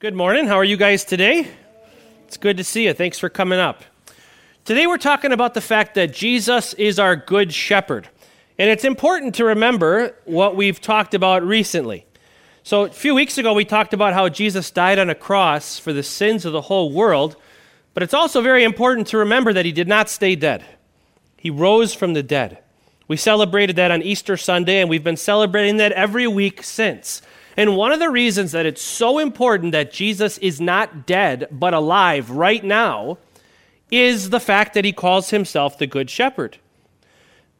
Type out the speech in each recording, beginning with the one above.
Good morning. How are you guys today? It's good to see you. Thanks for coming up. Today we're talking about the fact that Jesus is our good shepherd. And it's important to remember what we've talked about recently. So, a few weeks ago, we talked about how Jesus died on a cross for the sins of the whole world. But it's also very important to remember that he did not stay dead, he rose from the dead. We celebrated that on Easter Sunday, and we've been celebrating that every week since. And one of the reasons that it's so important that Jesus is not dead but alive right now is the fact that he calls himself the Good Shepherd.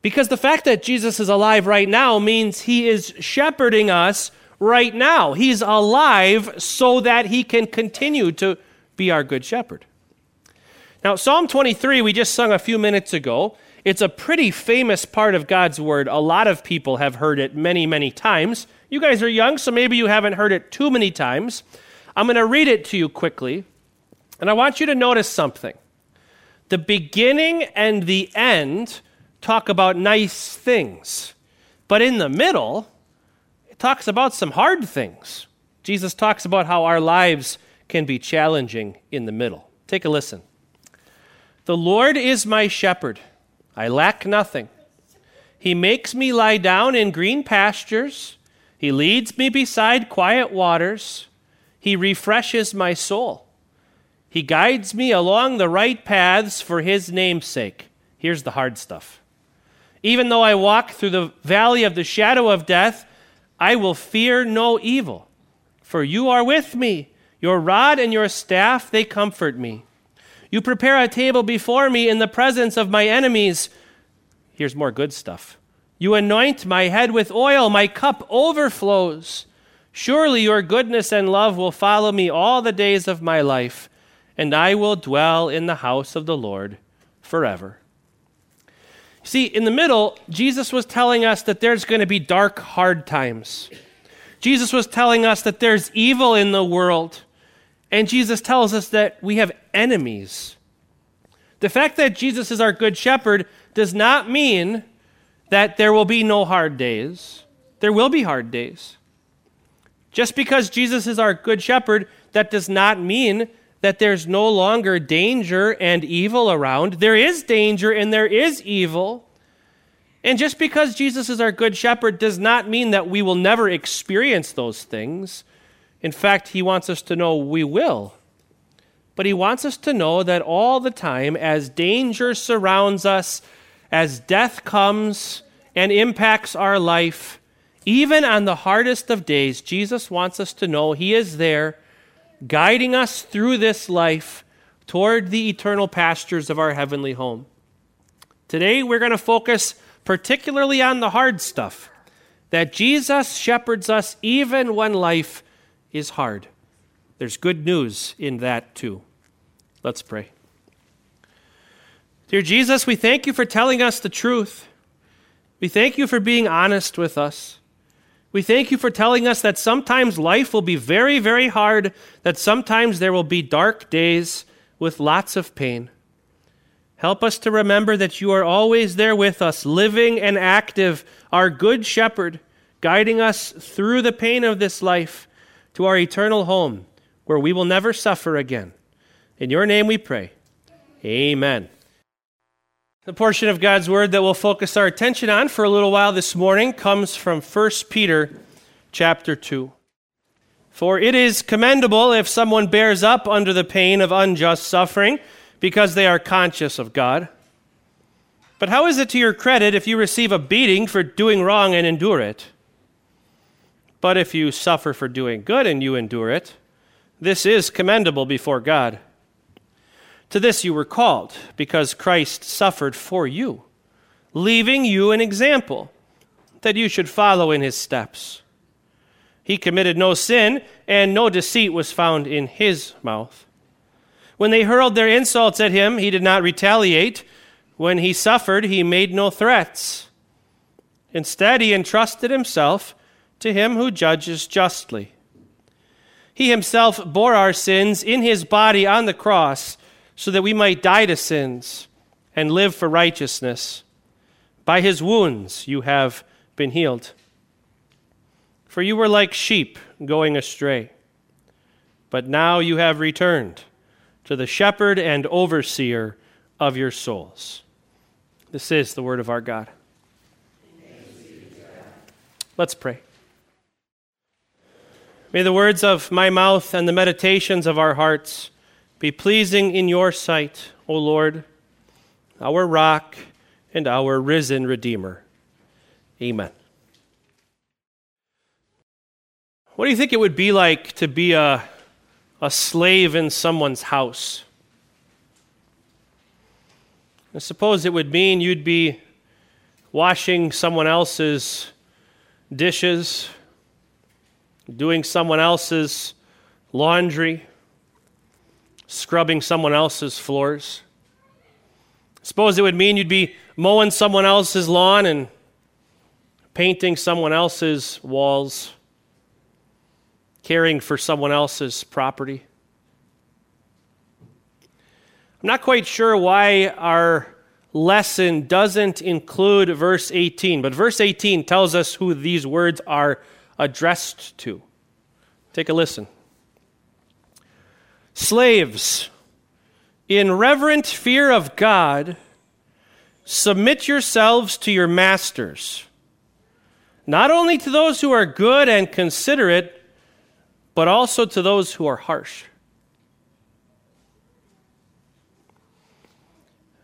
Because the fact that Jesus is alive right now means he is shepherding us right now. He's alive so that he can continue to be our Good Shepherd. Now, Psalm 23, we just sung a few minutes ago. It's a pretty famous part of God's Word. A lot of people have heard it many, many times. You guys are young, so maybe you haven't heard it too many times. I'm going to read it to you quickly, and I want you to notice something. The beginning and the end talk about nice things, but in the middle, it talks about some hard things. Jesus talks about how our lives can be challenging in the middle. Take a listen. The Lord is my shepherd, I lack nothing. He makes me lie down in green pastures. He leads me beside quiet waters. He refreshes my soul. He guides me along the right paths for his name's sake. Here's the hard stuff. Even though I walk through the valley of the shadow of death, I will fear no evil, for you are with me. Your rod and your staff, they comfort me. You prepare a table before me in the presence of my enemies. Here's more good stuff. You anoint my head with oil, my cup overflows. Surely your goodness and love will follow me all the days of my life, and I will dwell in the house of the Lord forever. See, in the middle, Jesus was telling us that there's going to be dark, hard times. Jesus was telling us that there's evil in the world. And Jesus tells us that we have enemies. The fact that Jesus is our good shepherd does not mean that there will be no hard days. There will be hard days. Just because Jesus is our good shepherd, that does not mean that there's no longer danger and evil around. There is danger and there is evil. And just because Jesus is our good shepherd does not mean that we will never experience those things. In fact, he wants us to know we will. But he wants us to know that all the time, as danger surrounds us, as death comes and impacts our life, even on the hardest of days, Jesus wants us to know He is there, guiding us through this life toward the eternal pastures of our heavenly home. Today, we're going to focus particularly on the hard stuff that Jesus shepherds us even when life is hard. There's good news in that too. Let's pray. Dear Jesus, we thank you for telling us the truth. We thank you for being honest with us. We thank you for telling us that sometimes life will be very, very hard, that sometimes there will be dark days with lots of pain. Help us to remember that you are always there with us, living and active, our good shepherd, guiding us through the pain of this life to our eternal home, where we will never suffer again. In your name we pray. Amen. The portion of God's word that we'll focus our attention on for a little while this morning comes from 1 Peter chapter 2. For it is commendable if someone bears up under the pain of unjust suffering because they are conscious of God. But how is it to your credit if you receive a beating for doing wrong and endure it? But if you suffer for doing good and you endure it, this is commendable before God. To this you were called, because Christ suffered for you, leaving you an example, that you should follow in his steps. He committed no sin, and no deceit was found in his mouth. When they hurled their insults at him, he did not retaliate. When he suffered, he made no threats. Instead, he entrusted himself to him who judges justly. He himself bore our sins in his body on the cross so that we might die to sins and live for righteousness. By his wounds you have been healed. For you were like sheep going astray, but now you have returned to the shepherd and overseer of your souls. This is the word of our God. Let's pray. May the words of my mouth and the meditations of our hearts be pleasing in your sight, O Lord, our rock and our risen Redeemer. Amen. What do you think it would be like to be a, a slave in someone's house? I suppose it would mean you'd be washing someone else's dishes, doing someone else's laundry, scrubbing someone else's floors. Suppose it would mean you'd be mowing someone else's lawn and painting someone else's walls caring for someone else's property. I'm not quite sure why our lesson doesn't include verse 18, but verse 18 tells us who these words are addressed to. Take a listen. Slaves, in reverent fear of God, submit yourselves to your masters, not only to those who are good and considerate but also to those who are harsh.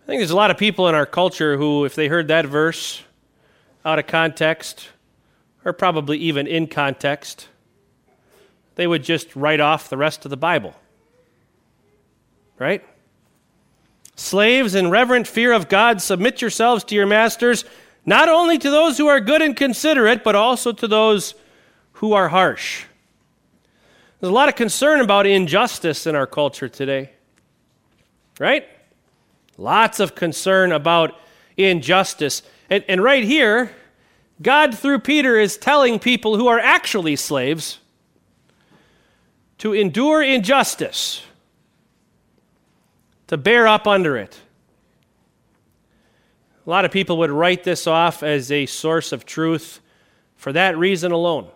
I think there's a lot of people in our culture who, if they heard that verse out of context, or probably even in context, they would just write off the rest of the Bible. Right? Slaves, in reverent fear of God, submit yourselves to your masters, not only to those who are good and considerate, but also to those who are harsh. There's a lot of concern about injustice in our culture today, right? Lots of concern about injustice. And, and right here, God, through Peter, is telling people who are actually slaves to endure injustice, to bear up under it. A lot of people would write this off as a source of truth for that reason alone.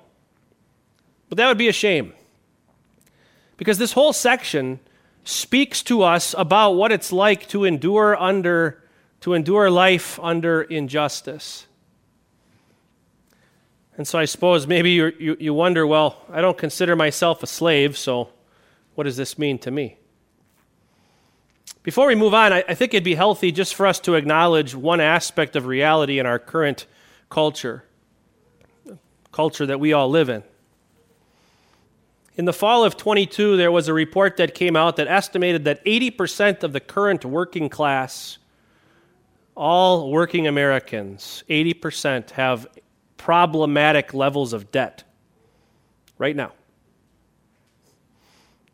But that would be a shame. Because this whole section speaks to us about what it's like to endure under to endure life under injustice. And so I suppose maybe you, you, wonder, well, I don't consider myself a slave, so what does this mean to me? Before we move on, I, I think it'd be healthy just for us to acknowledge one aspect of reality in our current culture, culture that we all live in. In the fall of 22, there was a report that came out that estimated that 80% of the current working class, all working Americans, 80% have problematic levels of debt right now.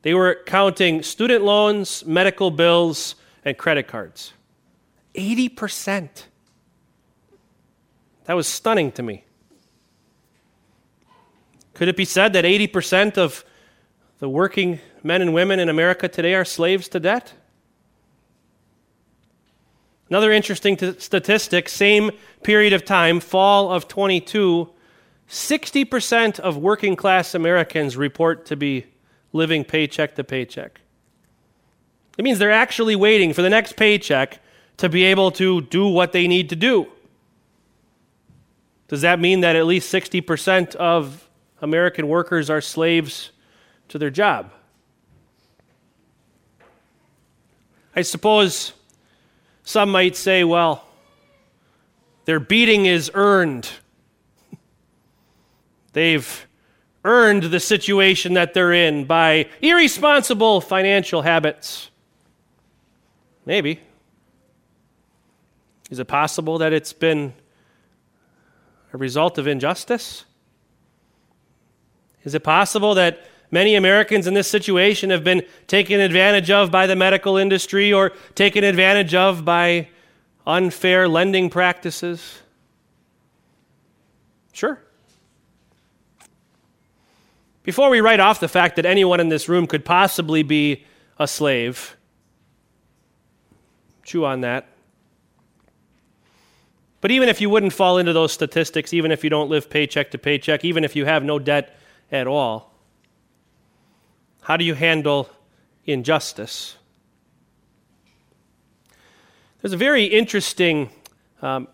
They were counting student loans, medical bills, and credit cards. 80%. That was stunning to me. Could it be said that 80% of the working men and women in America today are slaves to debt? Another interesting t- statistic, same period of time, fall of 22, 60% of working class Americans report to be living paycheck to paycheck. It means they're actually waiting for the next paycheck to be able to do what they need to do. Does that mean that at least 60% of American workers are slaves to their job. I suppose some might say, well, their beating is earned. They've earned the situation that they're in by irresponsible financial habits. Maybe. Is it possible that it's been a result of injustice? Is it possible that Many Americans in this situation have been taken advantage of by the medical industry or taken advantage of by unfair lending practices. Sure. Before we write off the fact that anyone in this room could possibly be a slave, chew on that. But even if you wouldn't fall into those statistics, even if you don't live paycheck to paycheck, even if you have no debt at all, How do you handle injustice? There's a very interesting um,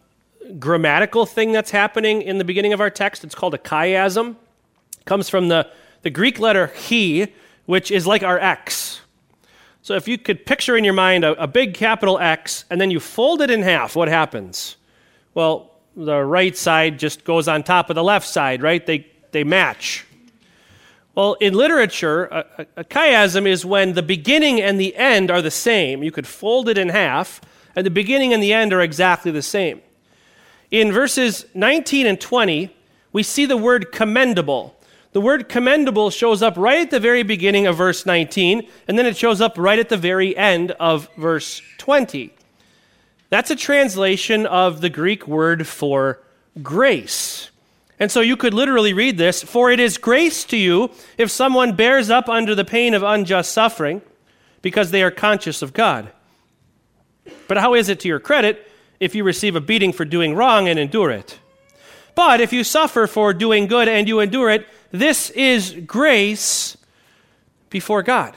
grammatical thing that's happening in the beginning of our text. It's called a chiasm. It comes from the, the Greek letter chi, which is like our X. So if you could picture in your mind a, a big capital X and then you fold it in half, what happens? Well, the right side just goes on top of the left side, right? They, they match. Well, in literature, a, a, chiasm is when the beginning and the end are the same. You could fold it in half, and the beginning and the end are exactly the same. In verses 19 and 20, we see the word commendable. The word commendable shows up right at the very beginning of verse 19, and then it shows up right at the very end of verse 20. That's a translation of the Greek word for grace. And so you could literally read this For it is grace to you if someone bears up under the pain of unjust suffering because they are conscious of God. But how is it to your credit if you receive a beating for doing wrong and endure it? But if you suffer for doing good and you endure it, this is grace before God.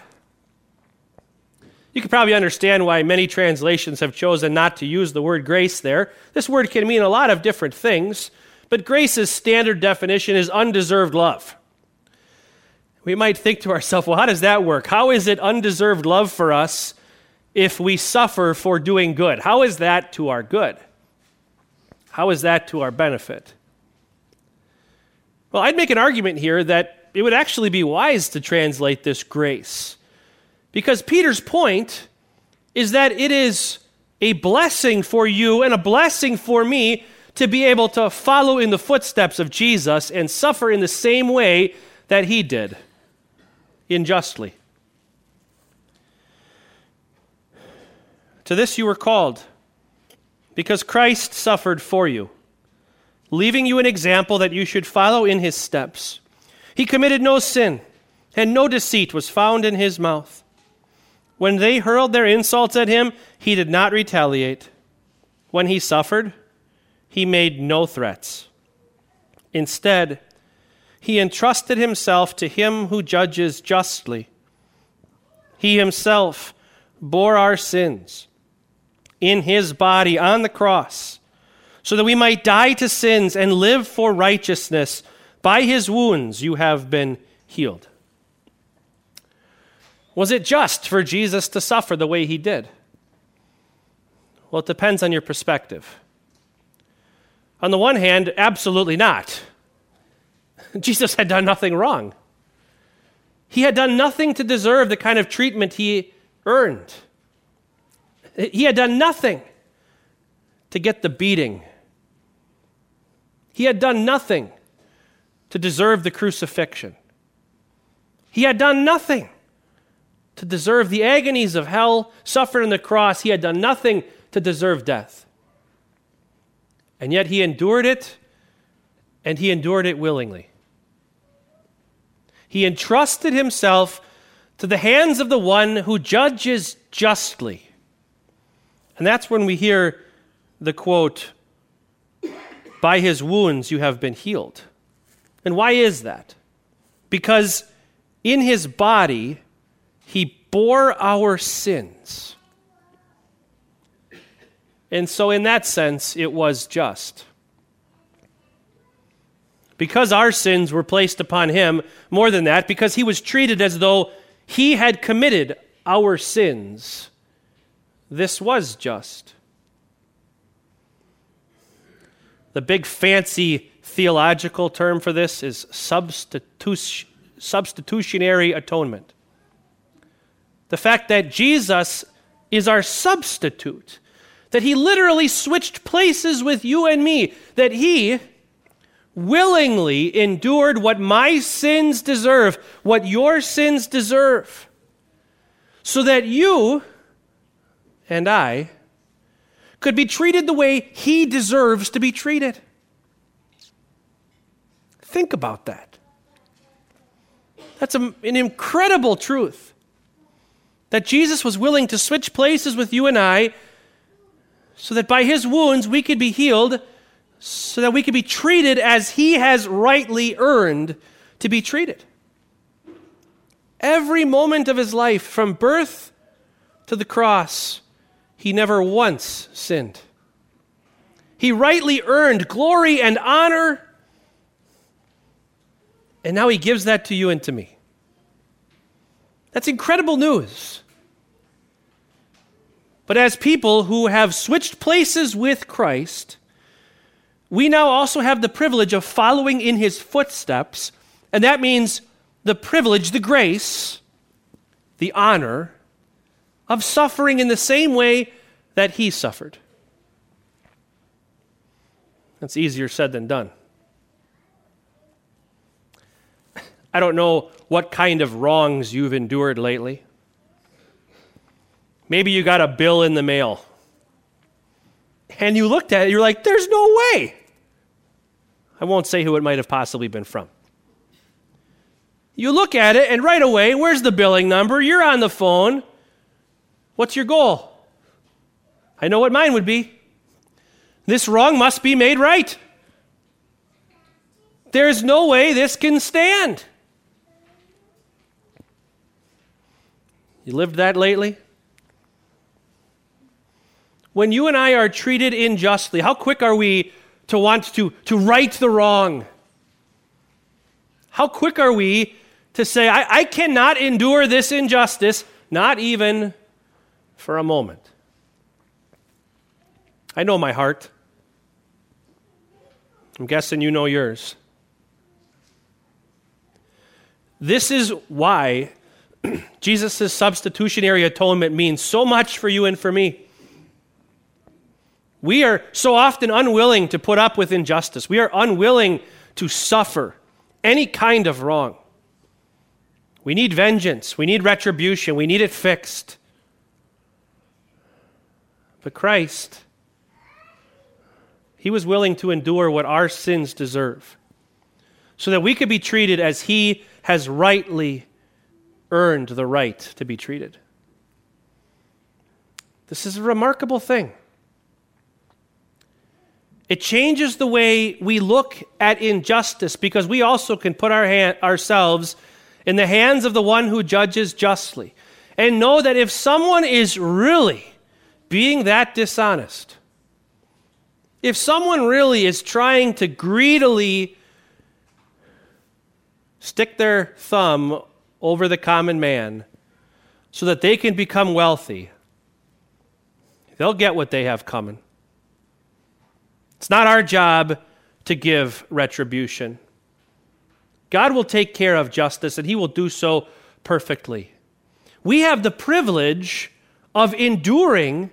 You can probably understand why many translations have chosen not to use the word grace there. This word can mean a lot of different things, but grace's standard definition is undeserved love. We might think to ourselves, well, how does that work? How is it undeserved love for us if we suffer for doing good? How is that to our good? How is that to our benefit? Well, I'd make an argument here that it would actually be wise to translate this grace. Because Peter's point is that it is a blessing for you and a blessing for me to be able to follow in the footsteps of Jesus and suffer in the same way that he did, unjustly. To this you were called, because Christ suffered for you leaving you an example that you should follow in his steps. He committed no sin, and no deceit was found in his mouth. When they hurled their insults at him, he did not retaliate. When he suffered, he made no threats. Instead, he entrusted himself to him who judges justly. He himself bore our sins in his body on the cross so that we might die to sins and live for righteousness. By his wounds you have been healed. Was it just for Jesus to suffer the way he did? Well, it depends on your perspective. On the one hand, absolutely not. Jesus had done nothing wrong. He had done nothing to deserve the kind of treatment he earned. He had done nothing to get the beating he had done nothing to deserve the crucifixion. He had done nothing to deserve the agonies of hell, suffered on the cross. He had done nothing to deserve death. And yet he endured it, and he endured it willingly. He entrusted himself to the hands of the one who judges justly. And that's when we hear the quote, by his wounds you have been healed. And why is that? Because in his body he bore our sins. And so, in that sense, it was just. Because our sins were placed upon him, more than that, because he was treated as though he had committed our sins, this was just. The big fancy theological term for this is substitu- substitutionary atonement. The fact that Jesus is our substitute, that he literally switched places with you and me, that he willingly endured what my sins deserve, what your sins deserve, so that you and I could be treated the way he deserves to be treated. Think about that. That's an incredible truth. That Jesus was willing to switch places with you and I so that by his wounds we could be healed, so that we could be treated as he has rightly earned to be treated. every moment of his life, from birth to the cross, he never once sinned. He rightly earned glory and honor, and now he gives that to you and to me. That's incredible news. But as people who have switched places with Christ, we now also have the privilege of following in his footsteps, and that means the privilege, the grace, the honor of suffering in the same way that he suffered. That's easier said than done. I don't know what kind of wrongs you've endured lately. Maybe you got a bill in the mail and you looked at it, you're like, there's no way. I won't say who it might have possibly been from. You look at it, and right away, where's the billing number? You're on the phone. What's your goal? I know what mine would be. This wrong must be made right. There's no way this can stand. You lived that lately? When you and I are treated unjustly, how quick are we to want to, to right the wrong? How quick are we to say, I, I cannot endure this injustice, not even for a moment? I know my heart. I'm guessing you know yours. This is why Jesus' substitutionary atonement means so much for you and for me. We are so often unwilling to put up with injustice. We are unwilling to suffer any kind of wrong. We need vengeance. We need retribution. We need it fixed. But Christ, He was willing to endure what our sins deserve so that we could be treated as He has rightly earned the right to be treated. This is a remarkable thing. It changes the way we look at injustice because we also can put our hand, ourselves in the hands of the one who judges justly and know that if someone is really being that dishonest, if someone really is trying to greedily stick their thumb over the common man so that they can become wealthy, they'll get what they have coming. It's not our job to give retribution. God will take care of justice, and He will do so perfectly. We have the privilege of enduring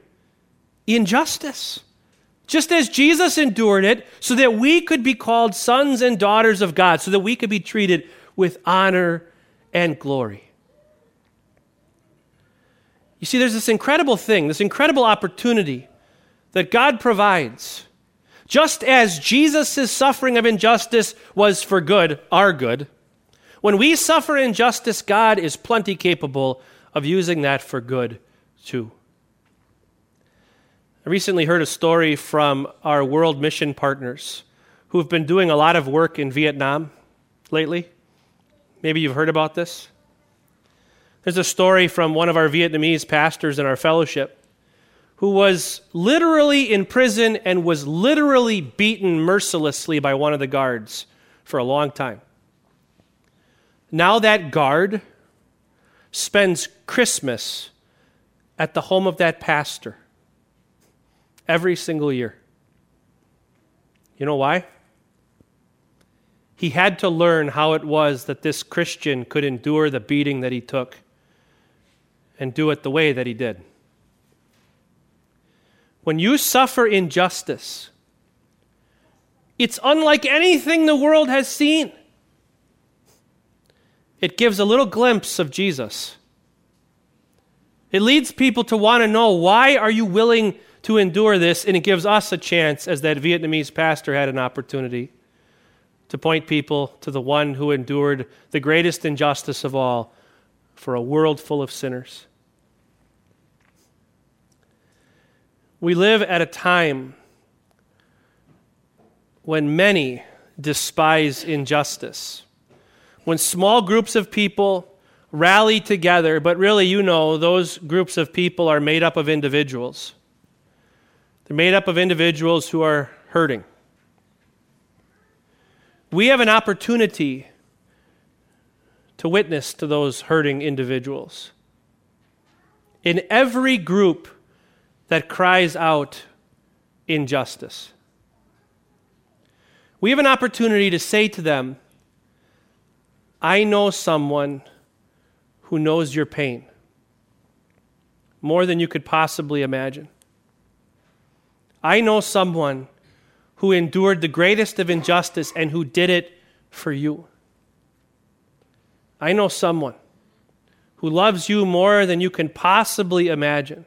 injustice. Just as Jesus endured it, so that we could be called sons and daughters of God, so that we could be treated with honor and glory. You see, there's this incredible thing, this incredible opportunity that God provides just as Jesus' suffering of injustice was for good, our good, when we suffer injustice, God is plenty capable of using that for good too. I recently heard a story from our world mission partners who have been doing a lot of work in Vietnam lately. Maybe you've heard about this. There's a story from one of our Vietnamese pastors in our fellowship who was literally in prison and was literally beaten mercilessly by one of the guards for a long time. Now that guard spends Christmas at the home of that pastor every single year. You know why? He had to learn how it was that this Christian could endure the beating that he took and do it the way that he did. When you suffer injustice, it's unlike anything the world has seen. It gives a little glimpse of Jesus. It leads people to want to know why are you willing to endure this and it gives us a chance as that Vietnamese pastor had an opportunity to point people to the one who endured the greatest injustice of all for a world full of sinners. We live at a time when many despise injustice, when small groups of people rally together, but really, you know, those groups of people are made up of individuals. They're made up of individuals who are hurting. We have an opportunity to witness to those hurting individuals. In every group that cries out injustice, we have an opportunity to say to them, I know someone who knows your pain more than you could possibly imagine. I know someone who endured the greatest of injustice and who did it for you. I know someone who loves you more than you can possibly imagine,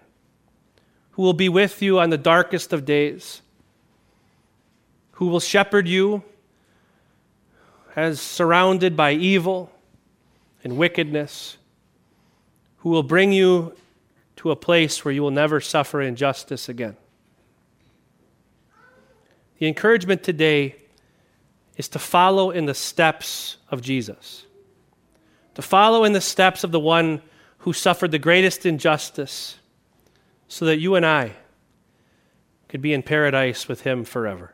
who will be with you on the darkest of days, who will shepherd you as surrounded by evil and wickedness who will bring you to a place where you will never suffer injustice again. The encouragement today is to follow in the steps of Jesus, to follow in the steps of the one who suffered the greatest injustice, so that you and I could be in paradise with him forever.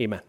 Amen.